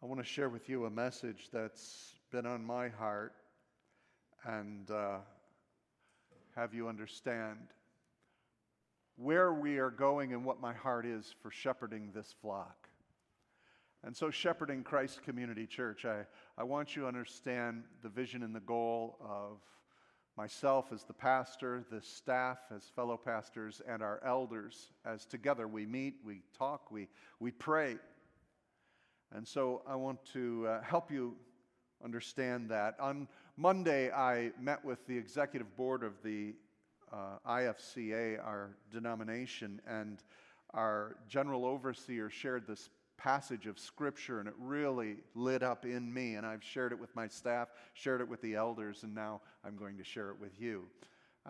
I want to share with you a message that's been on my heart and uh, have you understand where we are going and what my heart is for shepherding this flock. And so, shepherding Christ Community Church, I, I want you to understand the vision and the goal of myself as the pastor, the staff as fellow pastors, and our elders as together we meet, we talk, we, we pray. And so I want to uh, help you understand that. On Monday, I met with the executive board of the uh, IFCA, our denomination, and our general overseer shared this passage of scripture, and it really lit up in me. And I've shared it with my staff, shared it with the elders, and now I'm going to share it with you.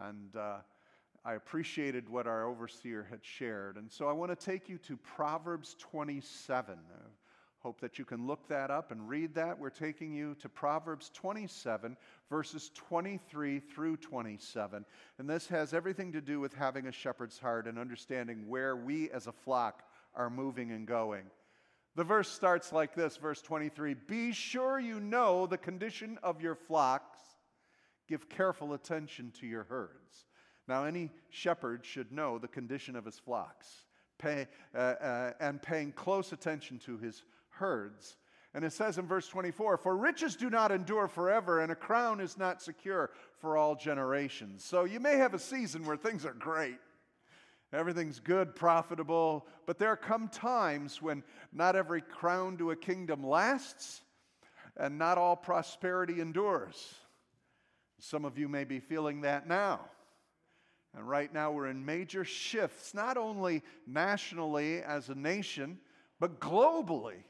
And uh, I appreciated what our overseer had shared. And so I want to take you to Proverbs 27. Hope that you can look that up and read that. We're taking you to Proverbs 27, verses 23 through 27. And this has everything to do with having a shepherd's heart and understanding where we as a flock are moving and going. The verse starts like this, verse 23 Be sure you know the condition of your flocks, give careful attention to your herds. Now, any shepherd should know the condition of his flocks pay, uh, uh, and paying close attention to his herds. And it says in verse 24, For riches do not endure forever, and a crown is not secure for all generations. So you may have a season where things are great. Everything's good, profitable, but there come times when not every crown to a kingdom lasts, and not all prosperity endures. Some of you may be feeling that now. And right now, we're in major shifts, not only nationally as a nation, but globally.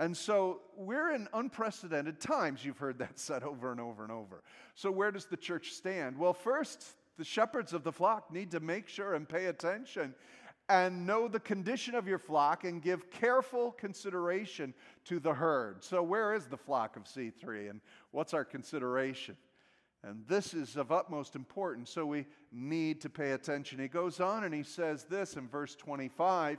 And so we're in unprecedented times. You've heard that said over and over and over. So, where does the church stand? Well, first, the shepherds of the flock need to make sure and pay attention and know the condition of your flock and give careful consideration to the herd. So, where is the flock of C3 and what's our consideration? And this is of utmost importance, so we need to pay attention. He goes on and he says this in verse 25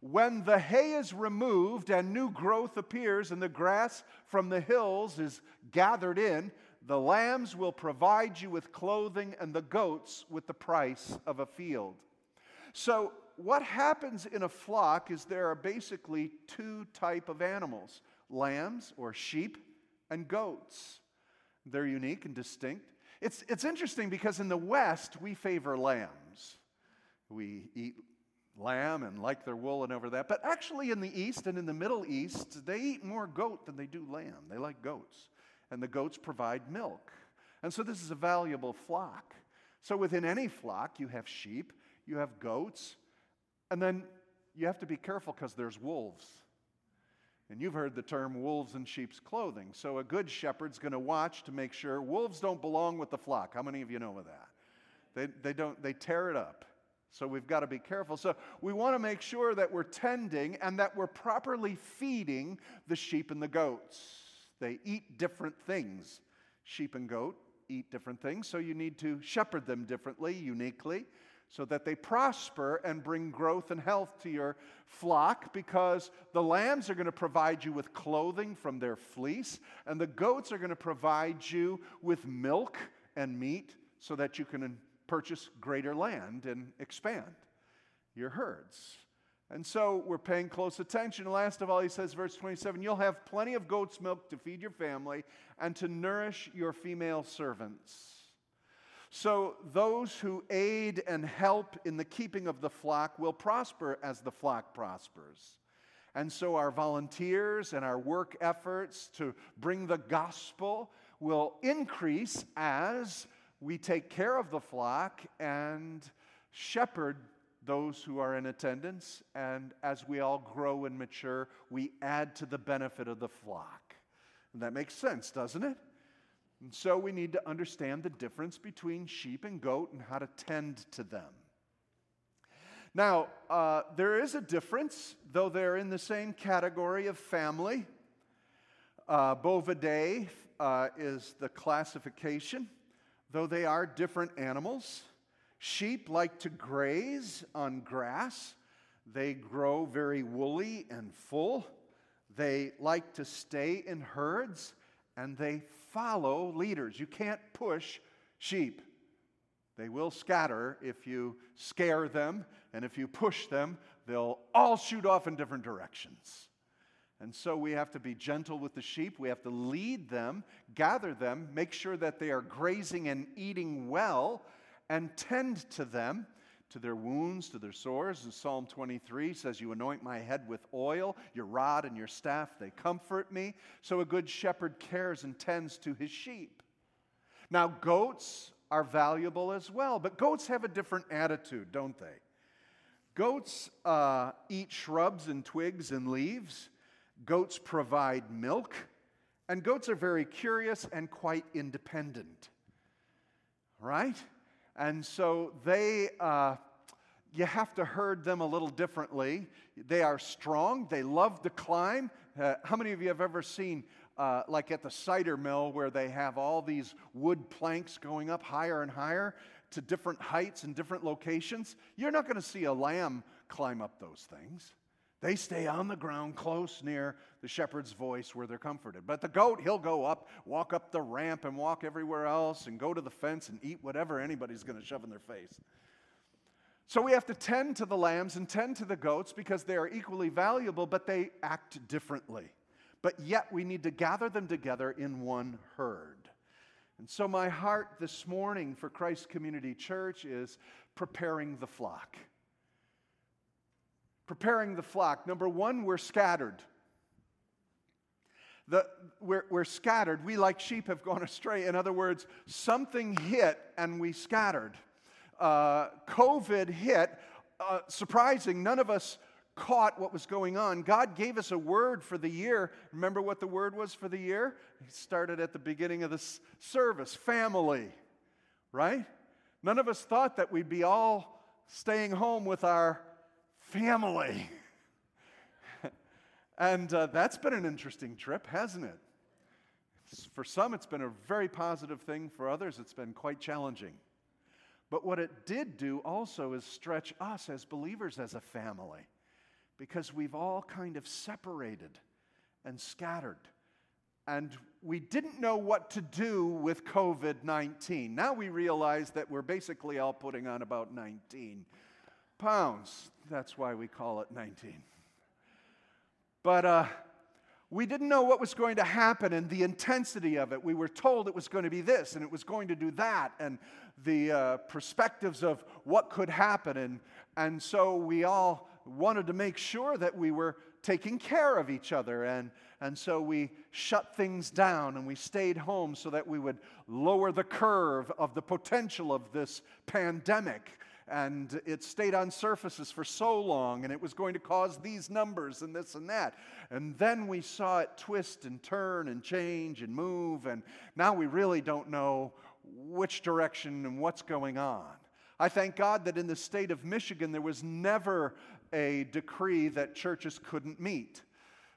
when the hay is removed and new growth appears and the grass from the hills is gathered in, the lambs will provide you with clothing and the goats with the price of a field. So, what happens in a flock is there are basically two type of animals lambs or sheep and goats. They're unique and distinct. It's, it's interesting because in the west we favor lambs. We eat lamb and like their wool and over that. But actually, in the East and in the Middle East, they eat more goat than they do lamb. They like goats. And the goats provide milk. And so this is a valuable flock. So within any flock, you have sheep, you have goats, and then you have to be careful because there's wolves. And you've heard the term wolves in sheep's clothing. So a good shepherd's going to watch to make sure wolves don't belong with the flock. How many of you know of that? They, they don't, they tear it up. So we've got to be careful. So we want to make sure that we're tending and that we're properly feeding the sheep and the goats. They eat different things. Sheep and goat eat different things, so you need to shepherd them differently, uniquely, so that they prosper and bring growth and health to your flock because the lambs are going to provide you with clothing from their fleece, and the goats are going to provide you with milk and meat so that you can purchase greater land and expand your herds. And so we're paying close attention. Last of all, he says, verse 27 You'll have plenty of goat's milk to feed your family and to nourish your female servants. So those who aid and help in the keeping of the flock will prosper as the flock prospers. And so our volunteers and our work efforts to bring the gospel will increase as we take care of the flock and shepherd those who are in attendance. And as we all grow and mature, we add to the benefit of the flock. And that makes sense, doesn't it? And so we need to understand the difference between sheep and goat and how to tend to them. Now, uh, there is a difference, though they're in the same category of family. Uh, Bovidae uh, is the classification. Though they are different animals, sheep like to graze on grass. They grow very woolly and full. They like to stay in herds and they follow leaders. You can't push sheep. They will scatter if you scare them, and if you push them, they'll all shoot off in different directions. And so we have to be gentle with the sheep. We have to lead them, gather them, make sure that they are grazing and eating well, and tend to them, to their wounds, to their sores. And Psalm 23 says, You anoint my head with oil, your rod and your staff, they comfort me. So a good shepherd cares and tends to his sheep. Now, goats are valuable as well, but goats have a different attitude, don't they? Goats uh, eat shrubs and twigs and leaves. Goats provide milk, and goats are very curious and quite independent. Right? And so they, uh, you have to herd them a little differently. They are strong, they love to climb. Uh, how many of you have ever seen, uh, like at the cider mill, where they have all these wood planks going up higher and higher to different heights and different locations? You're not going to see a lamb climb up those things. They stay on the ground close near the shepherd's voice where they're comforted. But the goat, he'll go up, walk up the ramp, and walk everywhere else, and go to the fence and eat whatever anybody's going to shove in their face. So we have to tend to the lambs and tend to the goats because they are equally valuable, but they act differently. But yet we need to gather them together in one herd. And so my heart this morning for Christ Community Church is preparing the flock preparing the flock. Number one, we're scattered. The, we're, we're scattered. We, like sheep, have gone astray. In other words, something hit and we scattered. Uh, COVID hit. Uh, surprising, none of us caught what was going on. God gave us a word for the year. Remember what the word was for the year? He started at the beginning of this service family, right? None of us thought that we'd be all staying home with our family. and uh, that's been an interesting trip, hasn't it? For some, it's been a very positive thing. For others, it's been quite challenging. But what it did do also is stretch us as believers as a family because we've all kind of separated and scattered. And we didn't know what to do with COVID 19. Now we realize that we're basically all putting on about 19 pounds. That's why we call it 19. But uh, we didn't know what was going to happen and the intensity of it. We were told it was going to be this and it was going to do that, and the uh, perspectives of what could happen. And, and so we all wanted to make sure that we were taking care of each other. And, and so we shut things down and we stayed home so that we would lower the curve of the potential of this pandemic and it stayed on surfaces for so long, and it was going to cause these numbers and this and that. And then we saw it twist and turn and change and move, and now we really don't know which direction and what's going on. I thank God that in the state of Michigan, there was never a decree that churches couldn't meet.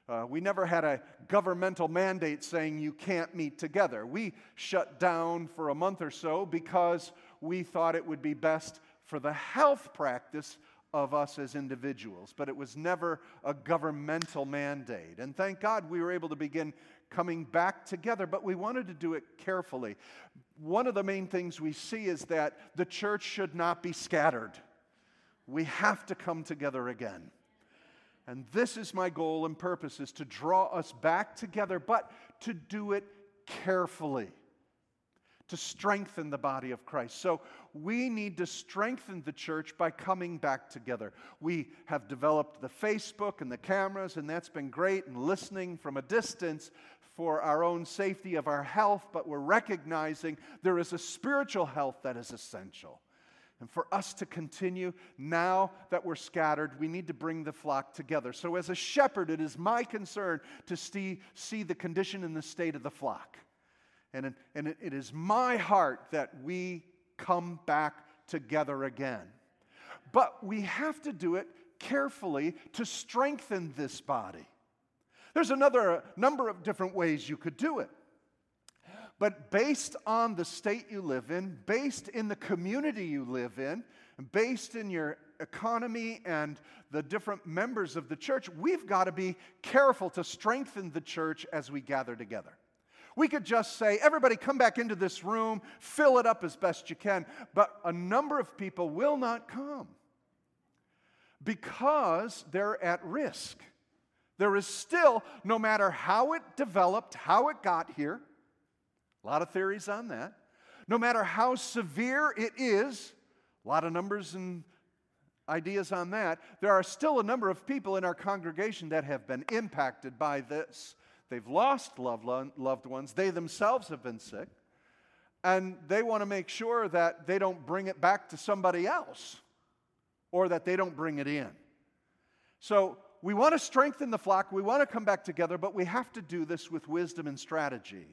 Uh, we never had a governmental mandate saying you can't meet together. We shut down for a month or so because we thought it would be best for the health practice of us as individuals, but it was never a governmental mandate. And thank God we were able to begin coming back together, but we wanted to do it carefully. One of the main things we see is that the church should not be scattered. We have to come together again. And this is my goal and purpose is to draw us back together, but to do it carefully to strengthen the body of Christ. So we need to strengthen the church by coming back together. We have developed the Facebook and the cameras, and that's been great, and listening from a distance for our own safety of our health, but we're recognizing there is a spiritual health that is essential. And for us to continue, now that we're scattered, we need to bring the flock together. So, as a shepherd, it is my concern to see, see the condition and the state of the flock. And, and it is my heart that we come back together again. But we have to do it carefully to strengthen this body. There's another uh, number of different ways you could do it. But based on the state you live in, based in the community you live in, based in your economy and the different members of the church, we've got to be careful to strengthen the church as we gather together. We could just say, everybody come back into this room, fill it up as best you can, but a number of people will not come because they're at risk. There is still, no matter how it developed, how it got here, a lot of theories on that, no matter how severe it is, a lot of numbers and ideas on that, there are still a number of people in our congregation that have been impacted by this. They've lost loved ones, they themselves have been sick, and they want to make sure that they don't bring it back to somebody else or that they don't bring it in. So, we want to strengthen the flock, we want to come back together, but we have to do this with wisdom and strategy.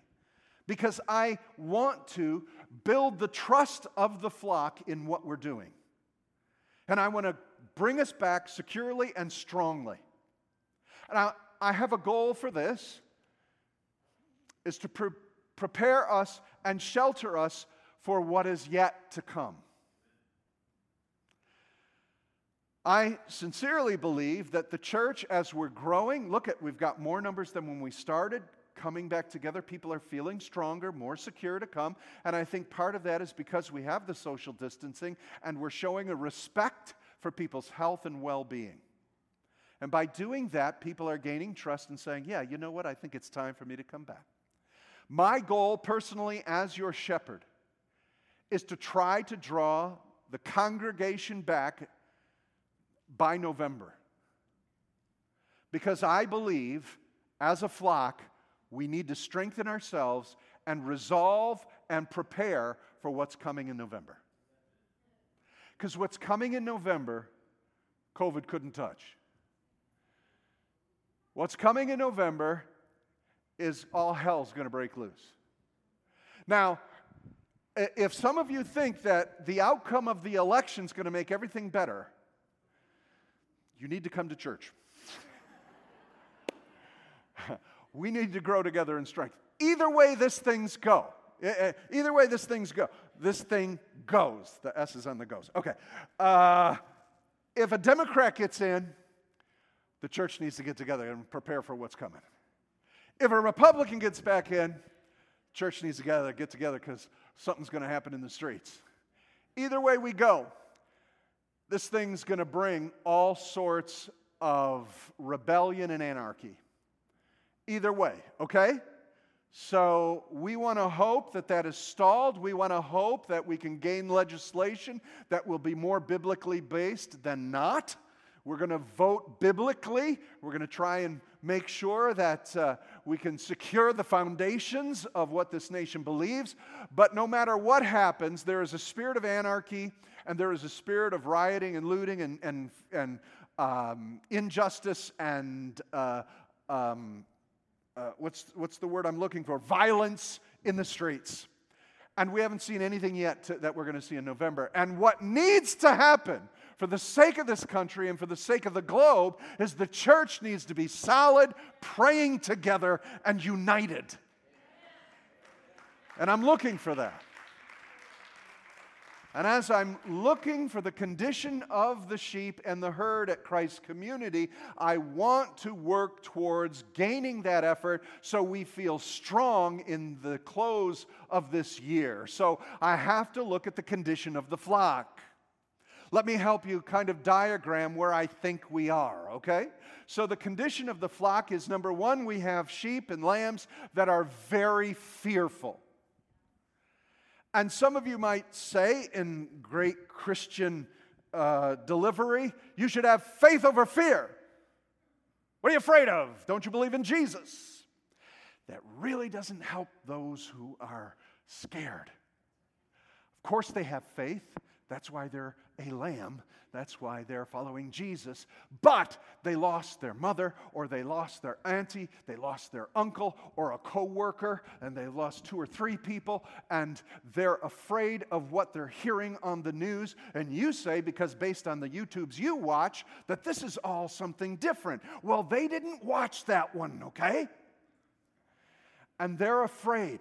Because I want to build the trust of the flock in what we're doing. And I want to bring us back securely and strongly. And I, I have a goal for this is to pre- prepare us and shelter us for what is yet to come. I sincerely believe that the church, as we're growing, look at, we've got more numbers than when we started coming back together. People are feeling stronger, more secure to come. And I think part of that is because we have the social distancing and we're showing a respect for people's health and well being. And by doing that, people are gaining trust and saying, Yeah, you know what? I think it's time for me to come back. My goal personally, as your shepherd, is to try to draw the congregation back by November. Because I believe, as a flock, we need to strengthen ourselves and resolve and prepare for what's coming in November. Because what's coming in November, COVID couldn't touch. What's coming in November is all hell's going to break loose. Now, if some of you think that the outcome of the election is going to make everything better, you need to come to church. we need to grow together in strength. Either way, this thing's go. Either way, this thing's go. This thing goes. The S is on the goes. Okay. Uh, if a Democrat gets in, the church needs to get together and prepare for what's coming. If a Republican gets back in, church needs to gather, get together because something's going to happen in the streets. Either way we go, this thing's going to bring all sorts of rebellion and anarchy. Either way, okay? So we want to hope that that is stalled. We want to hope that we can gain legislation that will be more biblically based than not. We're going to vote biblically. We're going to try and make sure that uh, we can secure the foundations of what this nation believes. But no matter what happens, there is a spirit of anarchy and there is a spirit of rioting and looting and, and, and um, injustice and uh, um, uh, what's, what's the word I'm looking for? Violence in the streets. And we haven't seen anything yet to, that we're going to see in November. And what needs to happen for the sake of this country and for the sake of the globe is the church needs to be solid, praying together, and united. And I'm looking for that. And as I'm looking for the condition of the sheep and the herd at Christ's Community, I want to work towards gaining that effort so we feel strong in the close of this year. So I have to look at the condition of the flock. Let me help you kind of diagram where I think we are, okay? So, the condition of the flock is number one, we have sheep and lambs that are very fearful. And some of you might say, in great Christian uh, delivery, you should have faith over fear. What are you afraid of? Don't you believe in Jesus? That really doesn't help those who are scared. Of course, they have faith. That's why they're a lamb. That's why they're following Jesus. But they lost their mother, or they lost their auntie, they lost their uncle, or a coworker, and they lost two or three people, and they're afraid of what they're hearing on the news. And you say, because based on the YouTubes you watch, that this is all something different. Well, they didn't watch that one, okay? And they're afraid.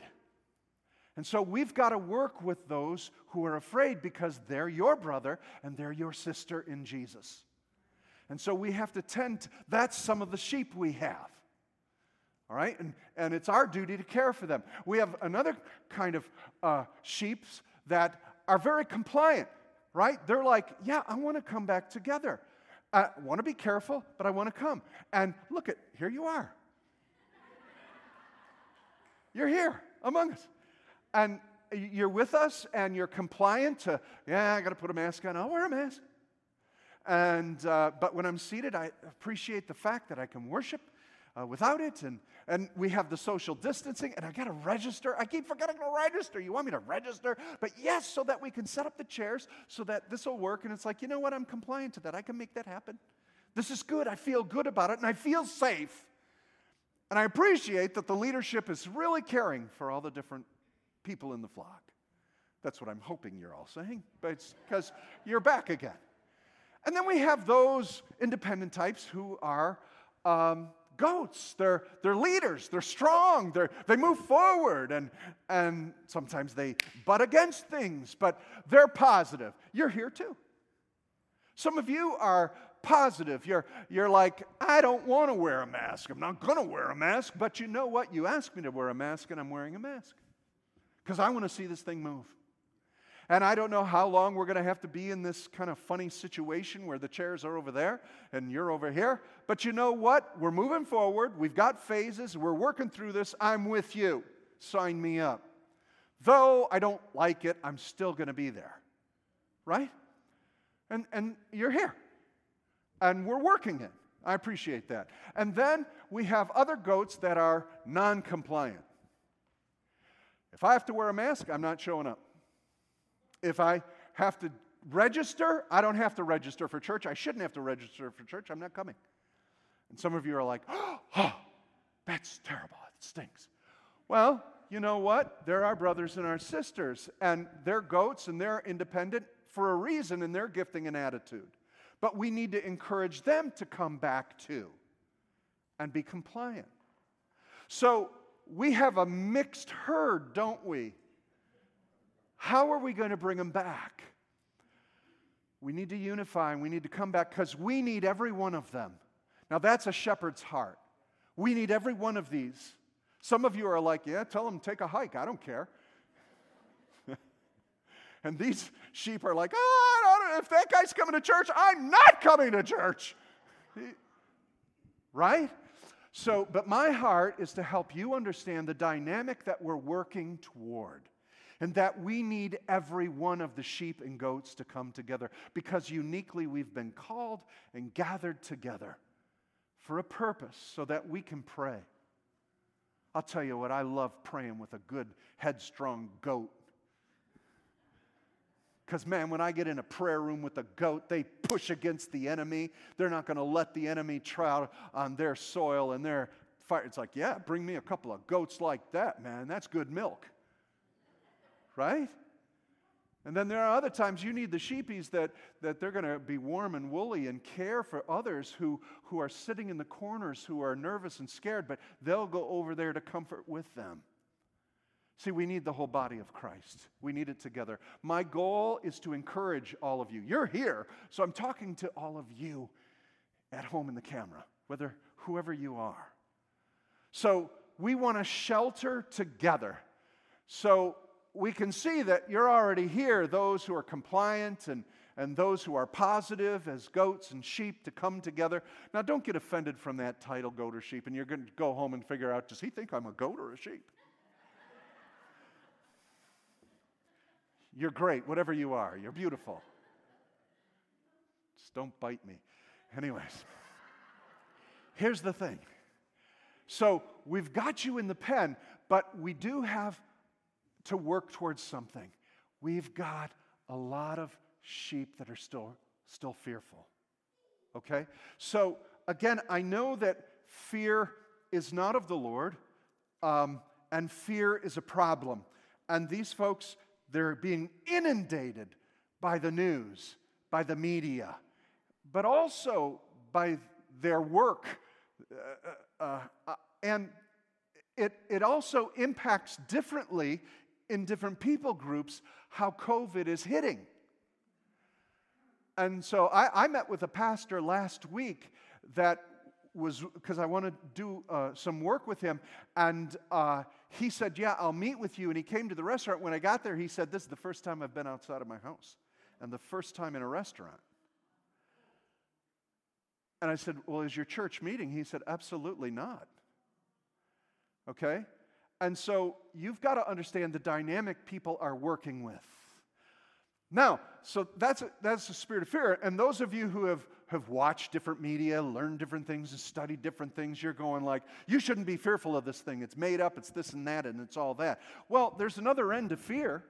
And so we've got to work with those who are afraid because they're your brother and they're your sister in Jesus. And so we have to tend, to, that's some of the sheep we have. All right? And, and it's our duty to care for them. We have another kind of uh, sheep that are very compliant, right? They're like, yeah, I want to come back together. I want to be careful, but I want to come. And look at, here you are. You're here among us. And you're with us and you're compliant to, yeah, I got to put a mask on. I'll wear a mask. And, uh, but when I'm seated, I appreciate the fact that I can worship uh, without it. And, and we have the social distancing, and I got to register. I keep forgetting to register. You want me to register? But yes, so that we can set up the chairs so that this will work. And it's like, you know what? I'm compliant to that. I can make that happen. This is good. I feel good about it, and I feel safe. And I appreciate that the leadership is really caring for all the different people in the flock. That's what I'm hoping you're all saying, but it's because you're back again. And then we have those independent types who are um, goats. They're, they're leaders, they're strong, they're, they move forward, and, and sometimes they butt against things, but they're positive. You're here too. Some of you are positive. You're, you're like, I don't want to wear a mask. I'm not going to wear a mask, but you know what? You asked me to wear a mask, and I'm wearing a mask because I want to see this thing move. And I don't know how long we're going to have to be in this kind of funny situation where the chairs are over there and you're over here. But you know what? We're moving forward. We've got phases. We're working through this. I'm with you. Sign me up. Though I don't like it, I'm still going to be there. Right? And, and you're here. And we're working it. I appreciate that. And then we have other goats that are non compliant. If I have to wear a mask, I'm not showing up. If I have to register, I don't have to register for church. I shouldn't have to register for church. I'm not coming. And some of you are like, oh, that's terrible. It stinks. Well, you know what? They're our brothers and our sisters, and they're goats and they're independent for a reason in their gifting and attitude. But we need to encourage them to come back too and be compliant. So we have a mixed herd, don't we? How are we going to bring them back? We need to unify and we need to come back because we need every one of them. Now, that's a shepherd's heart. We need every one of these. Some of you are like, yeah, tell them take a hike. I don't care. and these sheep are like, oh, I don't know. if that guy's coming to church, I'm not coming to church. right? So, but my heart is to help you understand the dynamic that we're working toward and that we need every one of the sheep and goats to come together because uniquely we've been called and gathered together for a purpose so that we can pray. I'll tell you what, I love praying with a good, headstrong goat. Because, man, when I get in a prayer room with a goat, they push against the enemy. They're not going to let the enemy trowel on their soil and their fire. It's like, yeah, bring me a couple of goats like that, man. That's good milk right? And then there are other times you need the sheepies that, that they're going to be warm and woolly and care for others who, who are sitting in the corners who are nervous and scared, but they'll go over there to comfort with them. See, we need the whole body of Christ. We need it together. My goal is to encourage all of you. You're here, so I'm talking to all of you at home in the camera, whether whoever you are. So we want to shelter together. So we can see that you're already here, those who are compliant and, and those who are positive as goats and sheep to come together. Now, don't get offended from that title, goat or sheep, and you're going to go home and figure out does he think I'm a goat or a sheep? You're great, whatever you are. You're beautiful. Just don't bite me. Anyways, here's the thing. So we've got you in the pen, but we do have to work towards something. We've got a lot of sheep that are still, still fearful. Okay? So, again, I know that fear is not of the Lord, um, and fear is a problem. And these folks, they're being inundated by the news, by the media, but also by their work. Uh, uh, uh, and it, it also impacts differently in different people groups how COVID is hitting. And so I, I met with a pastor last week that was because I want to do uh, some work with him. And uh, he said, Yeah, I'll meet with you. And he came to the restaurant. When I got there, he said, This is the first time I've been outside of my house and the first time in a restaurant. And I said, Well, is your church meeting? He said, Absolutely not. Okay? And so you've got to understand the dynamic people are working with. Now, so that's a, that's the spirit of fear. And those of you who have, have watched different media, learned different things, and studied different things, you're going like, you shouldn't be fearful of this thing. It's made up, it's this and that, and it's all that. Well, there's another end to fear.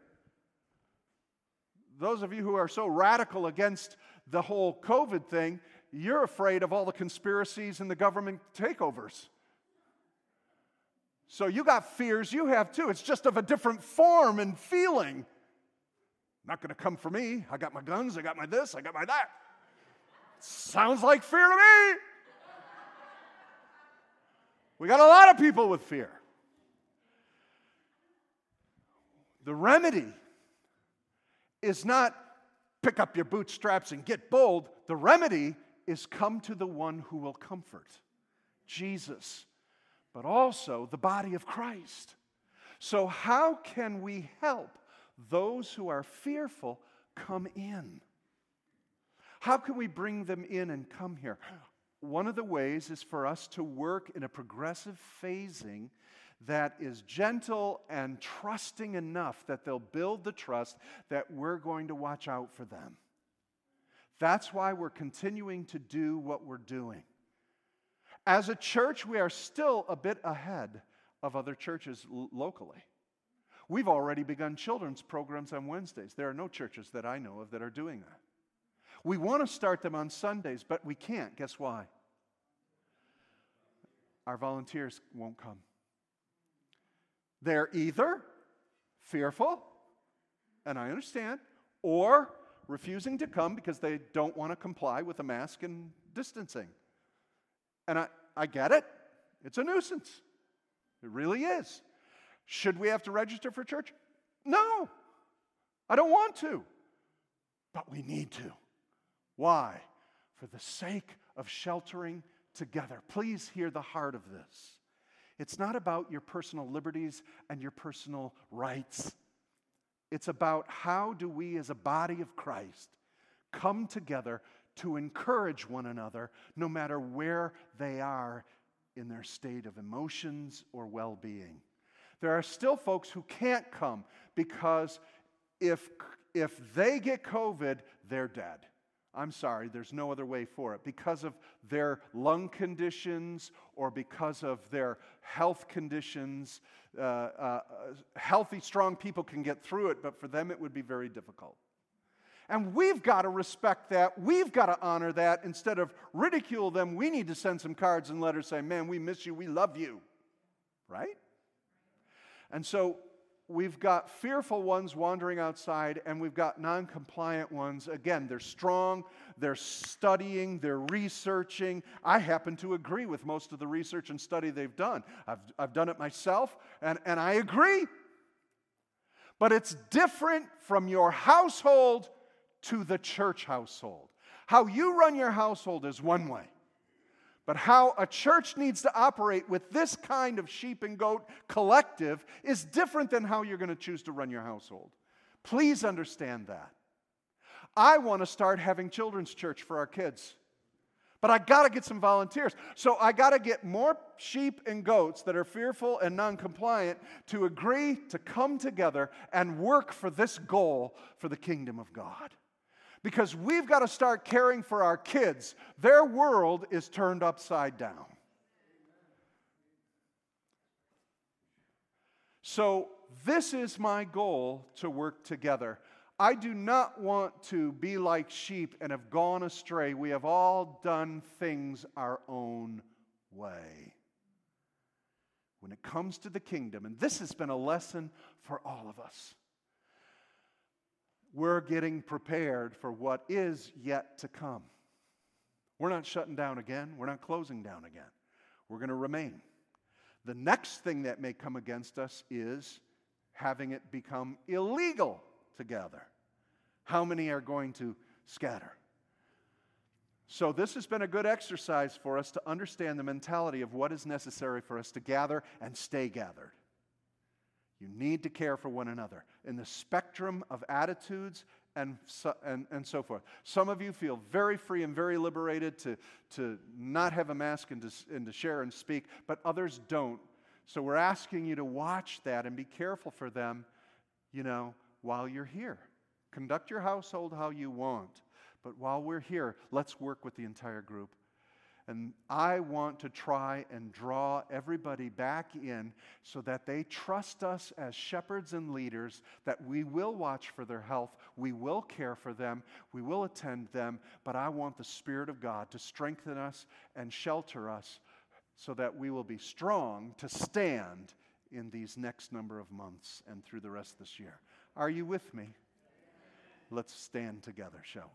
Those of you who are so radical against the whole COVID thing, you're afraid of all the conspiracies and the government takeovers. So you got fears you have too. It's just of a different form and feeling. Not going to come for me. I got my guns, I got my this, I got my that. Sounds like fear to me. We got a lot of people with fear. The remedy is not pick up your bootstraps and get bold. The remedy is come to the one who will comfort Jesus, but also the body of Christ. So, how can we help those who are fearful come in? How can we bring them in and come here? One of the ways is for us to work in a progressive phasing that is gentle and trusting enough that they'll build the trust that we're going to watch out for them. That's why we're continuing to do what we're doing. As a church, we are still a bit ahead of other churches l- locally. We've already begun children's programs on Wednesdays. There are no churches that I know of that are doing that. We want to start them on Sundays, but we can't. Guess why? Our volunteers won't come. They're either fearful, and I understand, or refusing to come because they don't want to comply with a mask and distancing. And I, I get it. It's a nuisance. It really is. Should we have to register for church? No. I don't want to. But we need to. Why? For the sake of sheltering together. Please hear the heart of this. It's not about your personal liberties and your personal rights. It's about how do we, as a body of Christ, come together to encourage one another no matter where they are in their state of emotions or well being. There are still folks who can't come because if, if they get COVID, they're dead. I'm sorry, there's no other way for it. Because of their lung conditions or because of their health conditions, uh, uh, healthy, strong people can get through it, but for them it would be very difficult. And we've got to respect that. We've got to honor that. Instead of ridicule them, we need to send some cards and letters saying, Man, we miss you. We love you. Right? And so we've got fearful ones wandering outside, and we've got non compliant ones. Again, they're strong, they're studying, they're researching. I happen to agree with most of the research and study they've done. I've, I've done it myself, and, and I agree. But it's different from your household to the church household. How you run your household is one way. But how a church needs to operate with this kind of sheep and goat collective is different than how you're going to choose to run your household. Please understand that. I want to start having children's church for our kids. But I got to get some volunteers. So I got to get more sheep and goats that are fearful and non compliant to agree to come together and work for this goal for the kingdom of God because we've got to start caring for our kids. Their world is turned upside down. So, this is my goal to work together. I do not want to be like sheep and have gone astray. We have all done things our own way. When it comes to the kingdom, and this has been a lesson for all of us we're getting prepared for what is yet to come. We're not shutting down again, we're not closing down again. We're going to remain. The next thing that may come against us is having it become illegal to gather? How many are going to scatter? So, this has been a good exercise for us to understand the mentality of what is necessary for us to gather and stay gathered. You need to care for one another in the spectrum of attitudes and so, and, and so forth. Some of you feel very free and very liberated to, to not have a mask and to, and to share and speak, but others don't. So, we're asking you to watch that and be careful for them, you know, while you're here. Conduct your household how you want. But while we're here, let's work with the entire group. And I want to try and draw everybody back in so that they trust us as shepherds and leaders, that we will watch for their health, we will care for them, we will attend them, but I want the Spirit of God to strengthen us and shelter us so that we will be strong to stand in these next number of months and through the rest of this year. Are you with me? Let's stand together, shall we?